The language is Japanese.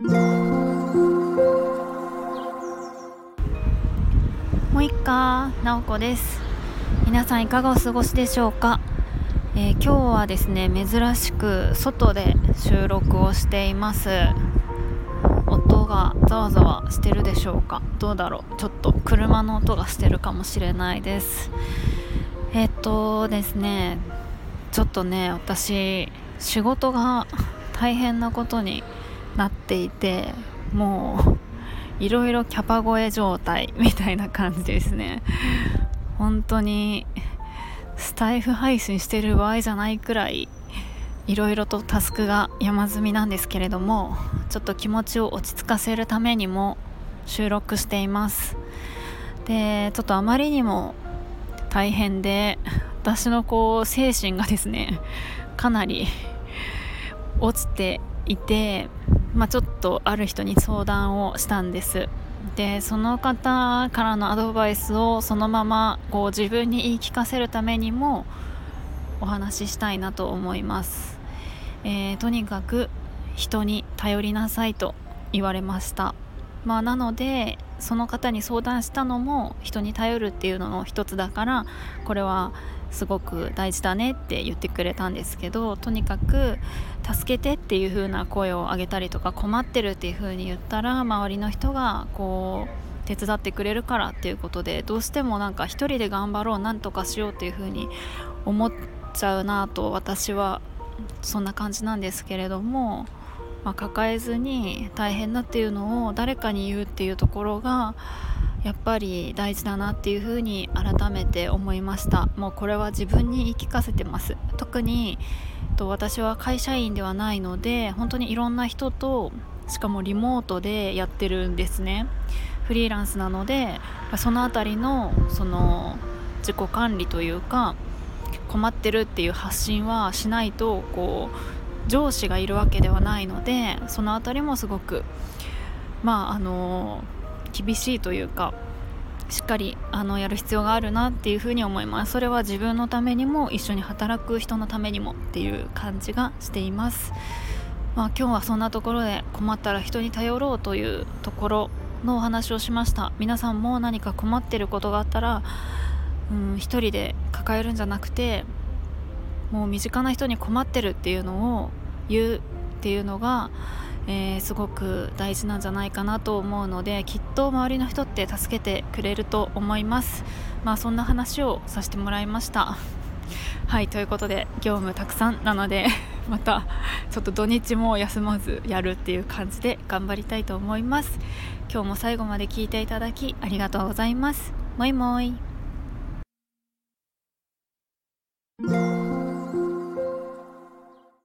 もういっかなおこです。皆さんいかがお過ごしでしょうか、えー、今日はですね珍しく外で収録をしています。音がざわざわしてるでしょうか？どうだろう？ちょっと車の音がしてるかもしれないです。えっ、とですねちょっとね私仕事が大変なことになっていてもう いろいろキャパ超え状態みたいな感じですね。本当にスタイフ配信してる場合じゃないくらいいろいろとタスクが山積みなんですけれどもちょっと気持ちを落ち着かせるためにも収録しています。でちょっとあまりにも大変で私のこう精神がですねかなり落ちていてまあ、ちょっとある人に相談をしたんです。でその方からのアドバイスをそのままこう自分に言い聞かせるためにもお話ししたいなと思います、えー、とにかく人に頼りなさいと言われました。まあ、なのでその方に相談したのも人に頼るっていうのの一つだからこれはすごく大事だねって言ってくれたんですけどとにかく助けてっていう風な声を上げたりとか困ってるっていう風に言ったら周りの人がこう手伝ってくれるからっていうことでどうしてもなんか一人で頑張ろうなんとかしようっていう風に思っちゃうなと私はそんな感じなんですけれども、まあ、抱えずに大変だっていうのを誰かに言うっていうところがやっぱり大事だなっていうふうに改めて思いました。もうこれは自分に言い聞かせてます。特にと私は会社員ではないので本当にいろんな人としかもリモートでやってるんですね。フリーランスなのでその辺りのその自己管理というか困ってるっていう発信はしないとこう上司がいるわけではないのでその辺りもすごくまああの厳しいというかしっかりあのやる必要があるなっていうふうに思います。それは自分のためにも一緒に働く人のためにもっていう感じがしています。まあ、今日はそんなところで困ったら人に頼ろうというところのお話をしました。皆さんも何か困ってることがあったらうん一人で抱えるんじゃなくてもう身近な人に困ってるっていうのを言うっていうのがえー、すごく大事なんじゃないかなと思うのできっと周りの人って助けてくれると思います。まあそんな話をさせてもらいました。はいということで業務たくさんなので またちょっと土日も休まずやるっていう感じで頑張りたいと思います。今日も最後まで聞いていただきありがとうございます。もいもい。